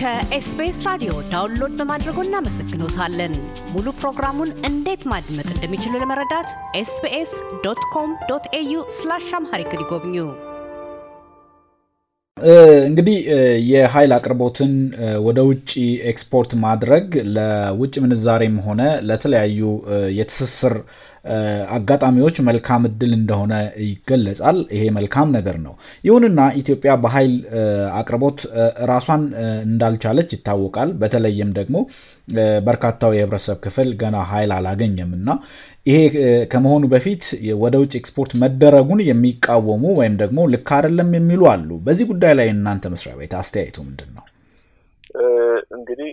ከ SBS ራዲዮ download በማድረጎ እናመሰግኖታለን። ሙሉ ፕሮግራሙን እንዴት ማድመጥ እንደሚችሉ ለመረዳት SBS dot com dot au slash Amharic ይጎብኙ። እንግዲህ የኃይል አቅርቦትን ወደ ውጭ ኤክስፖርት ማድረግ ለውጭ ምንዛሬም ሆነ ለተለያዩ የትስስር አጋጣሚዎች መልካም እድል እንደሆነ ይገለጻል። ይሄ መልካም ነገር ነው። ይሁንና ኢትዮጵያ በኃይል አቅርቦት ራሷን እንዳልቻለች ይታወቃል። በተለይም ደግሞ በርካታው የህብረተሰብ ክፍል ገና ኃይል አላገኘም እና ይሄ ከመሆኑ በፊት ወደ ውጭ ኤክስፖርት መደረጉን የሚቃወሙ ወይም ደግሞ ልክ አይደለም የሚሉ አሉ። በዚህ ጉዳይ ላይ እናንተ መስሪያ ቤት አስተያየቱ ምንድን ነው? እንግዲህ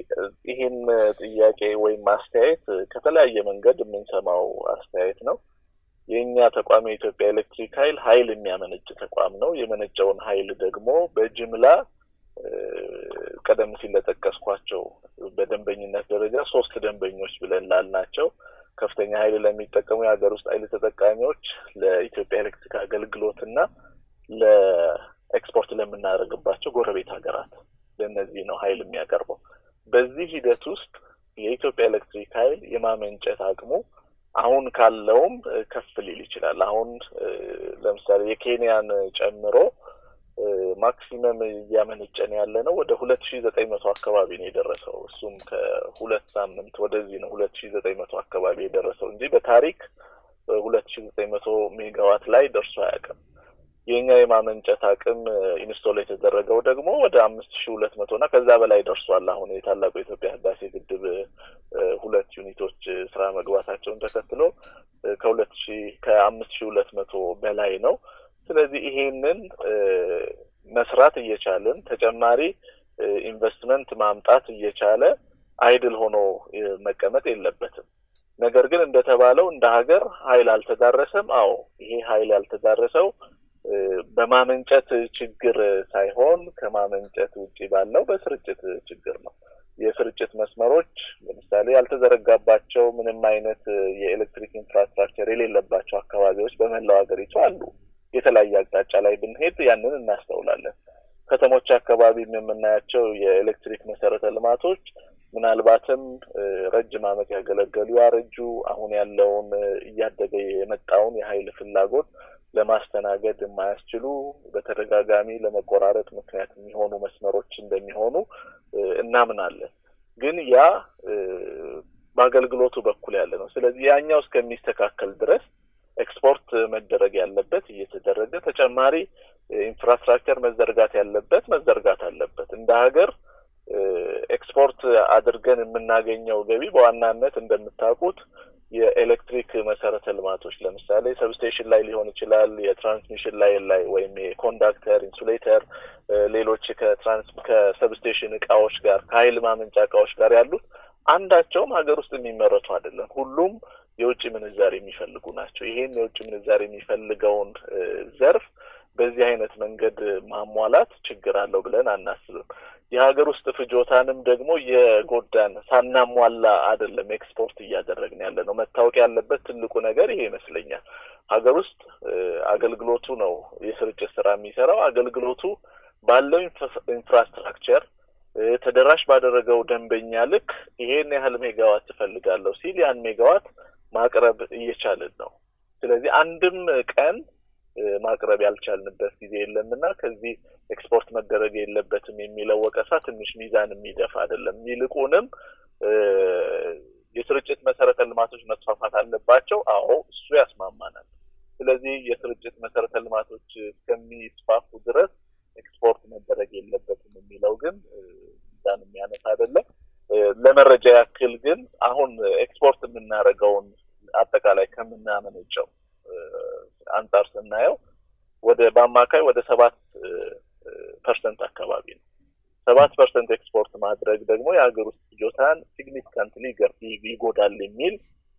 ይህን ጥያቄ ወይም አስተያየት ከተለያየ መንገድ የምንሰማው አስተያየት ነው። የእኛ ተቋም የኢትዮጵያ ኤሌክትሪክ ኃይል ኃይል የሚያመነጭ ተቋም ነው። የመነጨውን ኃይል ደግሞ በጅምላ ቀደም ሲል ለጠቀስኳቸው በደንበኝነት ደረጃ ሶስት ደንበኞች ብለን ላልናቸው ከፍተኛ ኃይል ለሚጠቀሙ የሀገር ውስጥ ኃይል ተጠቃሚዎች፣ ለኢትዮጵያ ኤሌክትሪክ አገልግሎት እና ለኤክስፖርት ለምናደርግባቸው ጎረቤት ሀገራት ለእነዚህ ነው ኃይል የሚያቀርበው። በዚህ ሂደት ውስጥ የኢትዮጵያ ኤሌክትሪክ ኃይል የማመንጨት አቅሙ አሁን ካለውም ከፍ ሊል ይችላል። አሁን ለምሳሌ የኬንያን ጨምሮ maximum እያመነጨን ያለ ነው ወደ ሁለት ሺ ዘጠኝ መቶ አካባቢ ነው የደረሰው። እሱም ከሁለት ሳምንት ወደዚህ ነው ሁለት ሺ ዘጠኝ መቶ አካባቢ የደረሰው እንጂ በታሪክ ሁለት ሺ ዘጠኝ መቶ ሜጋዋት ላይ ደርሶ አያውቅም። የኛ የማመንጨት አቅም install የተደረገው ደግሞ ወደ አምስት ሺ ሁለት መቶ እና ከዛ በላይ ደርሷል። አሁን የታላቁ የኢትዮጵያ ህዳሴ ግድብ ሁለት ዩኒቶች ስራ መግባታቸውን ተከትሎ ከሁለት ሺ ከአምስት ሺ ሁለት መቶ በላይ ነው። ስለዚህ ይሄንን መስራት እየቻልን ተጨማሪ ኢንቨስትመንት ማምጣት እየቻለ አይድል ሆኖ መቀመጥ የለበትም። ነገር ግን እንደተባለው እንደ ሀገር ኃይል አልተዳረሰም። አዎ ይሄ ኃይል ያልተዳረሰው በማመንጨት ችግር ሳይሆን ከማመንጨት ውጪ ባለው በስርጭት ችግር ነው። የስርጭት መስመሮች ለምሳሌ ያልተዘረጋባቸው ምንም አይነት የኤሌክትሪክ infrastructure የሌለባቸው አካባቢዎች በመላው ሀገሪቱ አሉ። የተለያየ አቅጣጫ ላይ ብንሄድ ያንን እናስተውላለን። ከተሞች አካባቢም የምናያቸው የኤሌክትሪክ መሰረተ ልማቶች ምናልባትም ረጅም ዓመት ያገለገሉ ያረጁ፣ አሁን ያለውን እያደገ የመጣውን የኃይል ፍላጎት ለማስተናገድ የማያስችሉ በተደጋጋሚ ለመቆራረጥ ምክንያት የሚሆኑ መስመሮች እንደሚሆኑ እናምናለን። ግን ያ በአገልግሎቱ በኩል ያለ ነው። ስለዚህ ያኛው እስከሚስተካከል ድረስ ኤክስፖርት መደረግ ያለበት እየተደረገ ተጨማሪ infrastructure መዘርጋት ያለበት መዘርጋት አለበት። እንደ ሀገር ኤክስፖርት አድርገን የምናገኘው ገቢ በዋናነት እንደምታውቁት የኤሌክትሪክ መሰረተ ልማቶች ለምሳሌ substation ላይ ሊሆን ይችላል። የ transmission ላይ ላይ ወይም የ conductor፣ insulator፣ ሌሎች ከ trans ከ substation እቃዎች ጋር ከኃይል ማመንጫ እቃዎች ጋር ያሉት አንዳቸውም ሀገር ውስጥ የሚመረቱ አይደለም። ሁሉም የውጭ ምንዛሪ የሚፈልጉ ናቸው። ይሄን የውጭ ምንዛሪ የሚፈልገውን ዘርፍ በዚህ አይነት መንገድ ማሟላት ችግር አለው ብለን አናስብም። የሀገር ውስጥ ፍጆታንም ደግሞ የጎዳን ሳናሟላ አይደለም ኤክስፖርት እያደረግን ያለ ነው። መታወቅ ያለበት ትልቁ ነገር ይሄ ይመስለኛል። ሀገር ውስጥ አገልግሎቱ ነው የስርጭት ስራ የሚሰራው። አገልግሎቱ ባለው infrastructure ተደራሽ ባደረገው ደንበኛ ልክ ይሄን ያህል ሜጋዋት ትፈልጋለሁ ሲል ያን ሜጋዋት ማቅረብ እየቻልን ነው። ስለዚህ አንድም ቀን ማቅረብ ያልቻልንበት ጊዜ የለምና ከዚህ ኤክስፖርት መደረግ የለበትም የሚለው ወቀሳ ትንሽ ሚዛን የሚደፋ አይደለም። ይልቁንም የስርጭት መሰረተ ልማቶች መስፋፋት አለባቸው። አዎ እሱ ያስማማናል። ስለዚህ የስርጭት መሰረተ ልማቶች እስከሚስፋፉ ድረስ ኤክስፖርት መደረግ የለበትም የሚለው ግን ሚዛን የሚያነሳ አይደለም። ለመረጃ ያክል ግን አሁን ኤክስፖርት የምናደርገውን አጠቃላይ ከምናመነጨው አንጻር ስናየው ወደ በአማካይ ወደ ሰባት percent አካባቢ ነው። ሰባት percent export ማድረግ ደግሞ የሀገር ውስጥ ፍጆታን significantly ይጎዳል የሚል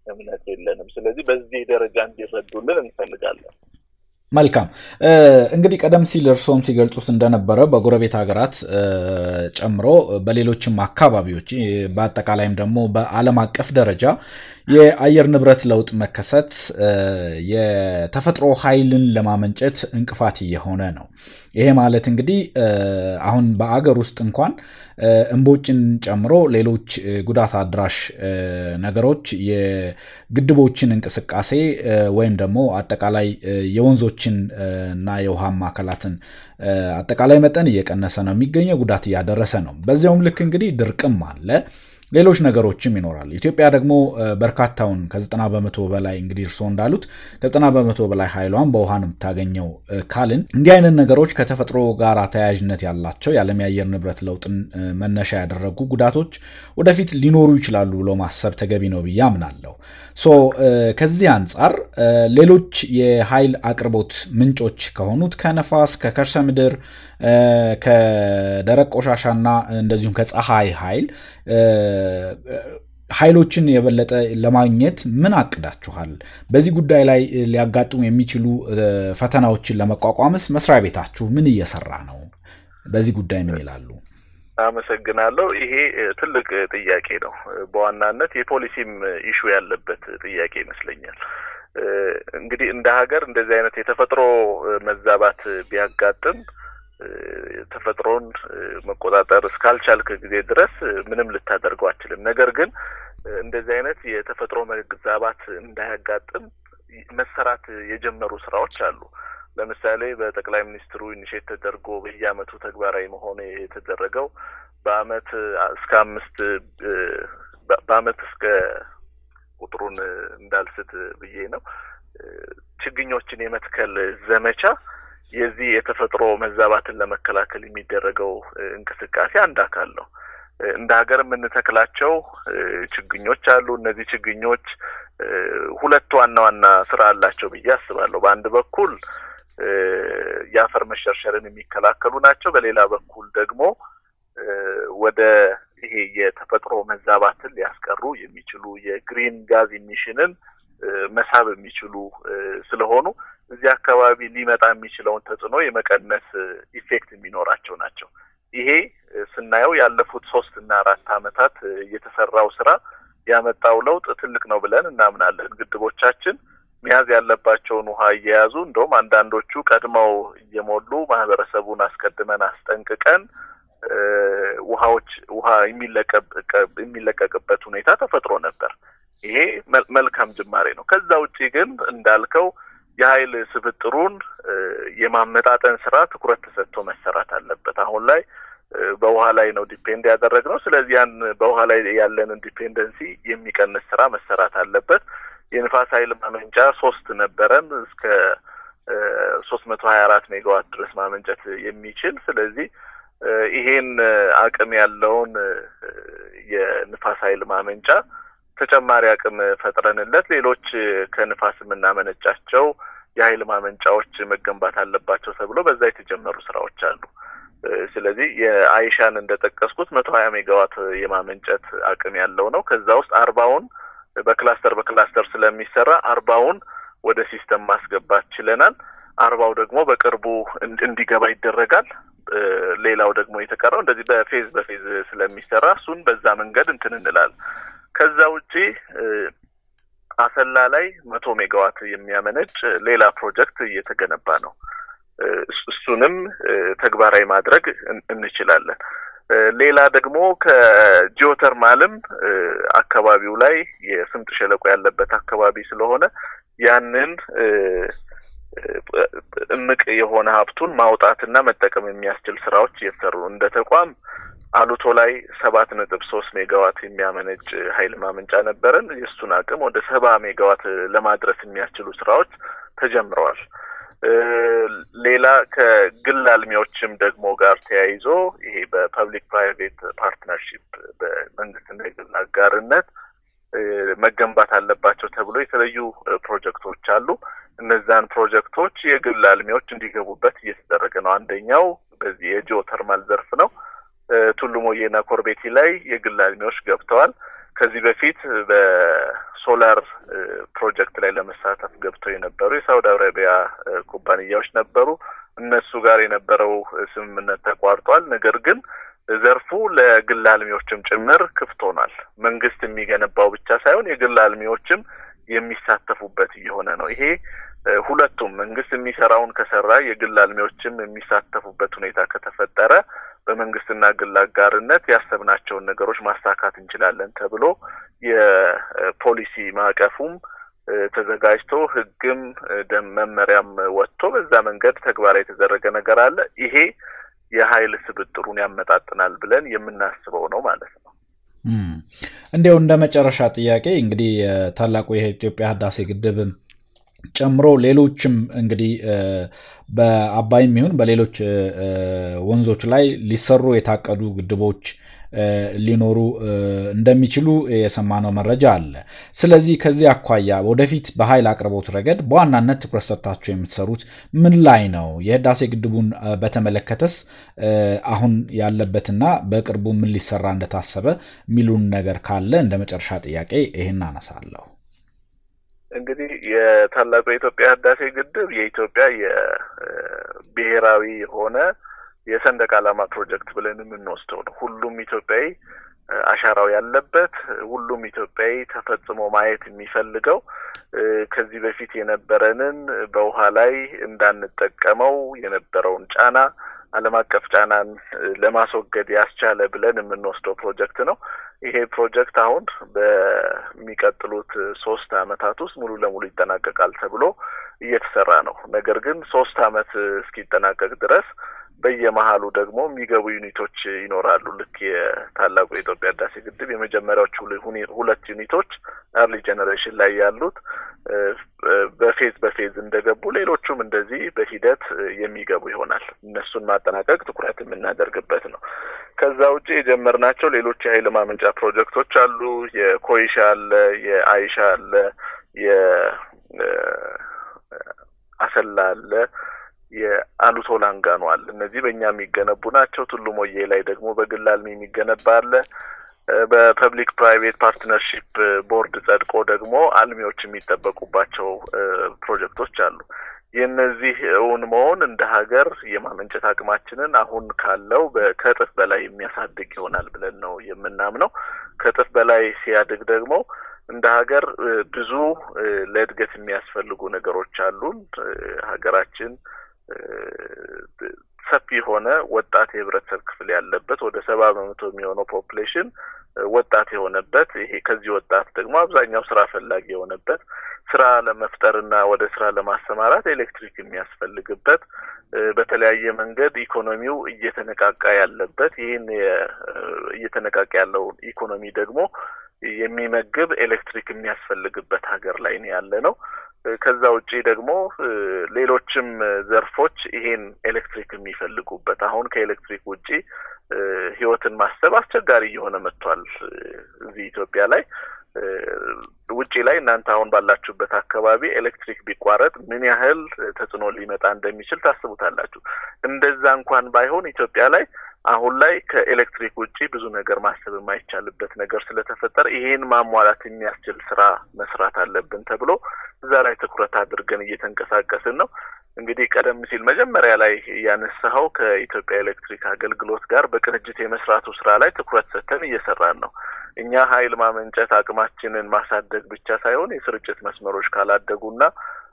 እምነት የለንም። ስለዚህ በዚህ ደረጃ እንዲረዱልን እንፈልጋለን። መልካም እንግዲህ ቀደም ሲል እርስዎም ሲገልጹት እንደነበረ በጎረቤት ሀገራት ጨምሮ በሌሎችም አካባቢዎች በአጠቃላይም ደግሞ በዓለም አቀፍ ደረጃ የአየር ንብረት ለውጥ መከሰት የተፈጥሮ ኃይልን ለማመንጨት እንቅፋት እየሆነ ነው። ይሄ ማለት እንግዲህ አሁን በአገር ውስጥ እንኳን እምቦጭን ጨምሮ ሌሎች ጉዳት አድራሽ ነገሮች የግድቦችን እንቅስቃሴ ወይም ደግሞ አጠቃላይ የወንዞችን እና የውሃማ አካላትን አጠቃላይ መጠን እየቀነሰ ነው የሚገኘው፣ ጉዳት እያደረሰ ነው። በዚያውም ልክ እንግዲህ ድርቅም አለ። ሌሎች ነገሮችም ይኖራሉ። ኢትዮጵያ ደግሞ በርካታውን ከዘጠና በመቶ በላይ እንግዲህ እርስዎ እንዳሉት ከዘጠና በመቶ በላይ ኃይሏን በውሃ ነው የምታገኘው ካልን እንዲህ አይነት ነገሮች ከተፈጥሮ ጋር ተያያዥነት ያላቸው የዓለም የአየር ንብረት ለውጥን መነሻ ያደረጉ ጉዳቶች ወደፊት ሊኖሩ ይችላሉ ብሎ ማሰብ ተገቢ ነው ብዬ አምናለሁ። so ከዚህ አንጻር ሌሎች የኃይል አቅርቦት ምንጮች ከሆኑት ከነፋስ፣ ከከርሰ ምድር፣ ከደረቅ ቆሻሻና እንደዚሁም ከፀሐይ ኃይል ኃይሎችን የበለጠ ለማግኘት ምን አቅዳችኋል? በዚህ ጉዳይ ላይ ሊያጋጥሙ የሚችሉ ፈተናዎችን ለመቋቋምስ መስሪያ ቤታችሁ ምን እየሰራ ነው? በዚህ ጉዳይ ምን ይላሉ? አመሰግናለሁ። ይሄ ትልቅ ጥያቄ ነው። በዋናነት የፖሊሲም ኢሹ ያለበት ጥያቄ ይመስለኛል። እንግዲህ እንደ ሀገር እንደዚህ አይነት የተፈጥሮ መዛባት ቢያጋጥም ተፈጥሮን መቆጣጠር እስካልቻልክ ጊዜ ድረስ ምንም ልታደርገው አችልም። ነገር ግን እንደዚህ አይነት የተፈጥሮ መዛባት እንዳያጋጥም መሰራት የጀመሩ ስራዎች አሉ። ለምሳሌ በጠቅላይ ሚኒስትሩ ኢኒሼት ተደርጎ በየአመቱ ተግባራዊ መሆን የተደረገው በአመት እስከ አምስት በአመት እስከ ቁጥሩን እንዳልስት ብዬ ነው ችግኞችን የመትከል ዘመቻ የዚህ የተፈጥሮ መዛባትን ለመከላከል የሚደረገው እንቅስቃሴ አንድ አካል ነው። እንደ ሀገር የምንተክላቸው ችግኞች አሉ። እነዚህ ችግኞች ሁለት ዋና ዋና ስራ አላቸው ብዬ አስባለሁ። በአንድ በኩል የአፈር መሸርሸርን የሚከላከሉ ናቸው። በሌላ በኩል ደግሞ ወደ ይሄ የተፈጥሮ መዛባትን ሊያስቀሩ የሚችሉ የ green gas emission ን መሳብ የሚችሉ ስለሆኑ እዚህ አካባቢ ሊመጣ የሚችለውን ተጽዕኖ የመቀነስ effect የሚኖራቸው ናቸው። ይሄ ስናየው ያለፉት ሶስት እና አራት አመታት የተሰራው ስራ ያመጣው ለውጥ ትልቅ ነው ብለን እናምናለን። ግድቦቻችን መያዝ ያለባቸውን ውሃ እየያዙ እንደውም አንዳንዶቹ ቀድመው እየሞሉ ማህበረሰቡን አስቀድመን አስጠንቅቀን ውሃዎች ውሃ የሚለቀቅበት ሁኔታ ተፈጥሮ ነበር። ይሄ መልካም ጅማሬ ነው። ከዛ ውጪ ግን እንዳልከው የኃይል ስብጥሩን የማመጣጠን ስራ ትኩረት ተሰጥቶ መሰራት አለበት። አሁን ላይ በውሃ ላይ ነው depend ያደረግነው። ስለዚህ ያን በውሃ ላይ ያለንን dependency የሚቀንስ ስራ መሰራት አለበት። የንፋስ ኃይል ማመንጫ ሶስት ነበረን እስከ ሶስት መቶ ሀያ አራት ሜጋዋት ድረስ ማመንጨት የሚችል ስለዚህ ይሄን አቅም ያለውን የንፋስ ኃይል ማመንጫ ተጨማሪ አቅም ፈጥረንለት ሌሎች ከንፋስ የምናመነጫቸው የኃይል ማመንጫዎች መገንባት አለባቸው ተብሎ በዛ የተጀመሩ ስራዎች አሉ። ስለዚህ የአይሻን እንደጠቀስኩት መቶ ሀያ ሜጋዋት የማመንጨት አቅም ያለው ነው። ከዛ ውስጥ አርባውን በ cluster በ cluster ስለሚሰራ አርባውን ወደ system ማስገባት ችለናል። አርባው ደግሞ በቅርቡ እንዲገባ ይደረጋል። ሌላው ደግሞ የተቀረው እንደዚህ በ phase በ phase ስለሚሰራ እሱን በዛ መንገድ እንትን እንላለን። ከዛ ውጪ አሰላ ላይ መቶ ሜጋዋት የሚያመነጭ ሌላ ፕሮጀክት እየተገነባ ነው። እሱንም ተግባራዊ ማድረግ እንችላለን። ሌላ ደግሞ ከጂኦተርማልም አካባቢው ላይ የስምጥ ሸለቆ ያለበት አካባቢ ስለሆነ ያንን እምቅ የሆነ ሀብቱን ማውጣትና መጠቀም የሚያስችል ስራዎች እየተሰሩ እንደ ተቋም አሉቶ ላይ ሰባት ነጥብ ሶስት ሜጋዋት የሚያመነጭ ኃይል ማመንጫ ነበረን። የእሱን አቅም ወደ ሰባ ሜጋዋት ለማድረስ የሚያስችሉ ስራዎች ተጀምረዋል። ሌላ ከግል አልሚዎችም ደግሞ ጋር ተያይዞ ይሄ በ public private partnership በመንግስትና የግል አጋርነት መገንባት አለባቸው ተብሎ የተለዩ ፕሮጀክቶች አሉ። እነዛን ፕሮጀክቶች የግል አልሚዎች እንዲገቡበት እየተደረገ ነው። አንደኛው በዚህ የጂኦ ተርማል ዘርፍ ነው። ቱሉ ሞዬና ኮርቤቲ ላይ የግል አልሚዎች ገብተዋል። ከዚህ በፊት በሶላር ፕሮጀክት ላይ ለመሳተፍ ገብተው የነበሩ የሳውዲ አረቢያ ኩባንያዎች ነበሩ። እነሱ ጋር የነበረው ስምምነት ተቋርጧል። ነገር ግን ዘርፉ ለግል አልሚዎችም ጭምር ክፍት ሆኗል። መንግስት የሚገነባው ብቻ ሳይሆን የግል አልሚዎችም የሚሳተፉበት እየሆነ ነው። ይሄ ሁለቱም መንግስት የሚሰራውን ከሰራ የግል አልሚዎችም የሚሳተፉበት ሁኔታ ከተፈጠረ በመንግስትና ግል አጋርነት ያሰብናቸውን ነገሮች ማሳካት እንችላለን ተብሎ የፖሊሲ ማዕቀፉም ተዘጋጅቶ ህግም መመሪያም ወጥቶ በዛ መንገድ ተግባራዊ የተደረገ ነገር አለ። ይሄ የሀይል ስብጥሩን ያመጣጥናል ብለን የምናስበው ነው ማለት ነው። እንዲያው እንደ መጨረሻ ጥያቄ እንግዲህ ታላቁ የኢትዮጵያ ህዳሴ ግድብ ጨምሮ ሌሎችም እንግዲህ በአባይም ይሁን በሌሎች ወንዞች ላይ ሊሰሩ የታቀዱ ግድቦች ሊኖሩ እንደሚችሉ የሰማነው መረጃ አለ። ስለዚህ ከዚህ አኳያ ወደፊት በኃይል አቅርቦት ረገድ በዋናነት ትኩረት ሰጥታችሁ የምትሰሩት ምን ላይ ነው? የህዳሴ ግድቡን በተመለከተስ አሁን ያለበትና በቅርቡ ምን ሊሰራ እንደታሰበ የሚሉን ነገር ካለ እንደ መጨረሻ ጥያቄ ይህን አነሳለሁ። እንግዲህ የታላቁ የኢትዮጵያ ህዳሴ ግድብ የኢትዮጵያ የብሔራዊ የሆነ የሰንደቅ ዓላማ ፕሮጀክት ብለን የምንወስደው ነው። ሁሉም ኢትዮጵያዊ አሻራው ያለበት ሁሉም ኢትዮጵያዊ ተፈጽሞ ማየት የሚፈልገው ከዚህ በፊት የነበረንን በውሃ ላይ እንዳንጠቀመው የነበረውን ጫና ዓለም አቀፍ ጫናን ለማስወገድ ያስቻለ ብለን የምንወስደው ፕሮጀክት ነው። ይሄ ፕሮጀክት አሁን በሚቀጥሉት ሶስት አመታት ውስጥ ሙሉ ለሙሉ ይጠናቀቃል ተብሎ እየተሰራ ነው። ነገር ግን ሶስት አመት እስኪጠናቀቅ ድረስ በየመሀሉ ደግሞ የሚገቡ unit ኦች ይኖራሉ። ልክ የታላቁ የኢትዮጵያ ህዳሴ ግድብ የመጀመሪያዎቹ ሁለት unit ኦች early generation ላይ ያሉት በ phase በ phase እንደገቡ ሌሎቹም እንደዚህ በሂደት የሚገቡ ይሆናል። እነሱን ማጠናቀቅ ትኩረት የምናደርግበት ነው። ከዛ ውጭ የጀመርናቸው ሌሎች የሀይል ማመንጫ ፕሮጀክቶች አሉ። የኮይሻ አለ፣ የአይሻ አለ፣ የአሰላ አለ የአሉቶ ላንጋኖ አለ። እነዚህ በእኛ የሚገነቡ ናቸው። ቱሉ ሞዬ ላይ ደግሞ በግል አልሚ የሚገነባ አለ። በ public private partnership ቦርድ ጸድቆ ደግሞ አልሚዎች የሚጠበቁባቸው ፕሮጀክቶች አሉ። የእነዚህ እውን መሆን እንደ ሀገር የማመንጨት አቅማችንን አሁን ካለው ከእጥፍ በላይ የሚያሳድግ ይሆናል ብለን ነው የምናምነው። ከእጥፍ በላይ ሲያድግ ደግሞ እንደ ሀገር ብዙ ለእድገት የሚያስፈልጉ ነገሮች አሉን። ሀገራችን ሰፊ የሆነ ወጣት የህብረተሰብ ክፍል ያለበት ወደ ሰባ በመቶ የሚሆነው population ወጣት የሆነበት ይሄ ከዚህ ወጣት ደግሞ አብዛኛው ስራ ፈላጊ የሆነበት ስራ ለመፍጠርና ወደ ስራ ለማሰማራት ኤሌክትሪክ የሚያስፈልግበት በተለያየ መንገድ ኢኮኖሚው እየተነቃቃ ያለበት ይህን እየተነቃቃ ያለውን ኢኮኖሚ ደግሞ የሚመግብ ኤሌክትሪክ የሚያስፈልግበት ሀገር ላይ ያለ ነው። ከዛ ውጪ ደግሞ ሌሎችም ዘርፎች ይሄን ኤሌክትሪክ የሚፈልጉበት አሁን ከኤሌክትሪክ ውጪ ህይወትን ማሰብ አስቸጋሪ እየሆነ መጥቷል። እዚህ ኢትዮጵያ ላይ ውጪ ላይ እናንተ አሁን ባላችሁበት አካባቢ ኤሌክትሪክ ቢቋረጥ ምን ያህል ተጽዕኖ ሊመጣ እንደሚችል ታስቡታላችሁ? እንደዛ እንኳን ባይሆን ኢትዮጵያ ላይ አሁን ላይ ከኤሌክትሪክ ውጪ ብዙ ነገር ማሰብ የማይቻልበት ነገር ስለተፈጠረ ይሄን ማሟላት የሚያስችል ስራ መስራት አለብን ተብሎ እዛ ላይ ትኩረት አድርገን እየተንቀሳቀስን ነው። እንግዲህ ቀደም ሲል መጀመሪያ ላይ ያነሳኸው ከኢትዮጵያ ኤሌክትሪክ አገልግሎት ጋር በቅንጅት የመስራቱ ስራ ላይ ትኩረት ሰጥተን እየሰራን ነው። እኛ ኃይል ማመንጨት አቅማችንን ማሳደግ ብቻ ሳይሆን የስርጭት መስመሮች ካላደጉና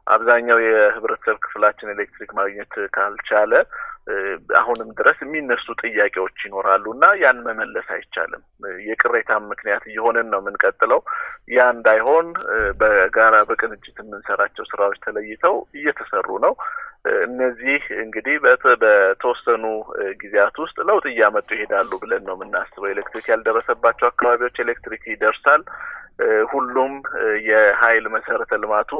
አብዛኛው የህብረተሰብ ክፍላችን ኤሌክትሪክ ማግኘት ካልቻለ አሁንም ድረስ የሚነሱ ጥያቄዎች ይኖራሉ እና ያን መመለስ አይቻልም። የቅሬታም ምክንያት እየሆንን ነው የምንቀጥለው። ያ እንዳይሆን በጋራ በቅንጅት የምንሰራቸው ስራዎች ተለይተው እየተሰሩ ነው። እነዚህ እንግዲህ በተወሰኑ ጊዜያት ውስጥ ለውጥ እያመጡ ይሄዳሉ ብለን ነው የምናስበው። ኤሌክትሪክ ያልደረሰባቸው አካባቢዎች ኤሌክትሪክ ይደርሳል። ሁሉም የሀይል መሰረተ ልማቱ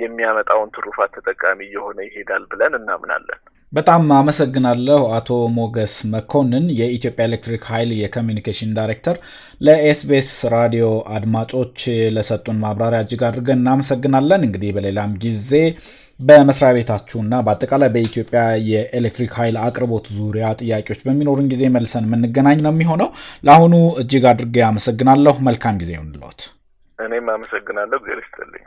የሚያመጣውን ትሩፋት ተጠቃሚ እየሆነ ይሄዳል ብለን እናምናለን። በጣም አመሰግናለሁ አቶ ሞገስ መኮንን የኢትዮጵያ ኤሌክትሪክ ኃይል የኮሚኒኬሽን ዳይሬክተር። ለኤስቢኤስ ራዲዮ አድማጮች ለሰጡን ማብራሪያ እጅግ አድርገን እናመሰግናለን። እንግዲህ በሌላም ጊዜ በመስሪያ ቤታችሁና በአጠቃላይ በኢትዮጵያ የኤሌክትሪክ ኃይል አቅርቦት ዙሪያ ጥያቄዎች በሚኖሩን ጊዜ መልሰን የምንገናኝ ነው የሚሆነው። ለአሁኑ እጅግ አድርጌ አመሰግናለሁ። መልካም ጊዜ ይሁንልዎት። እኔም አመሰግናለሁ። እግዚአብሔር ይስጥልኝ።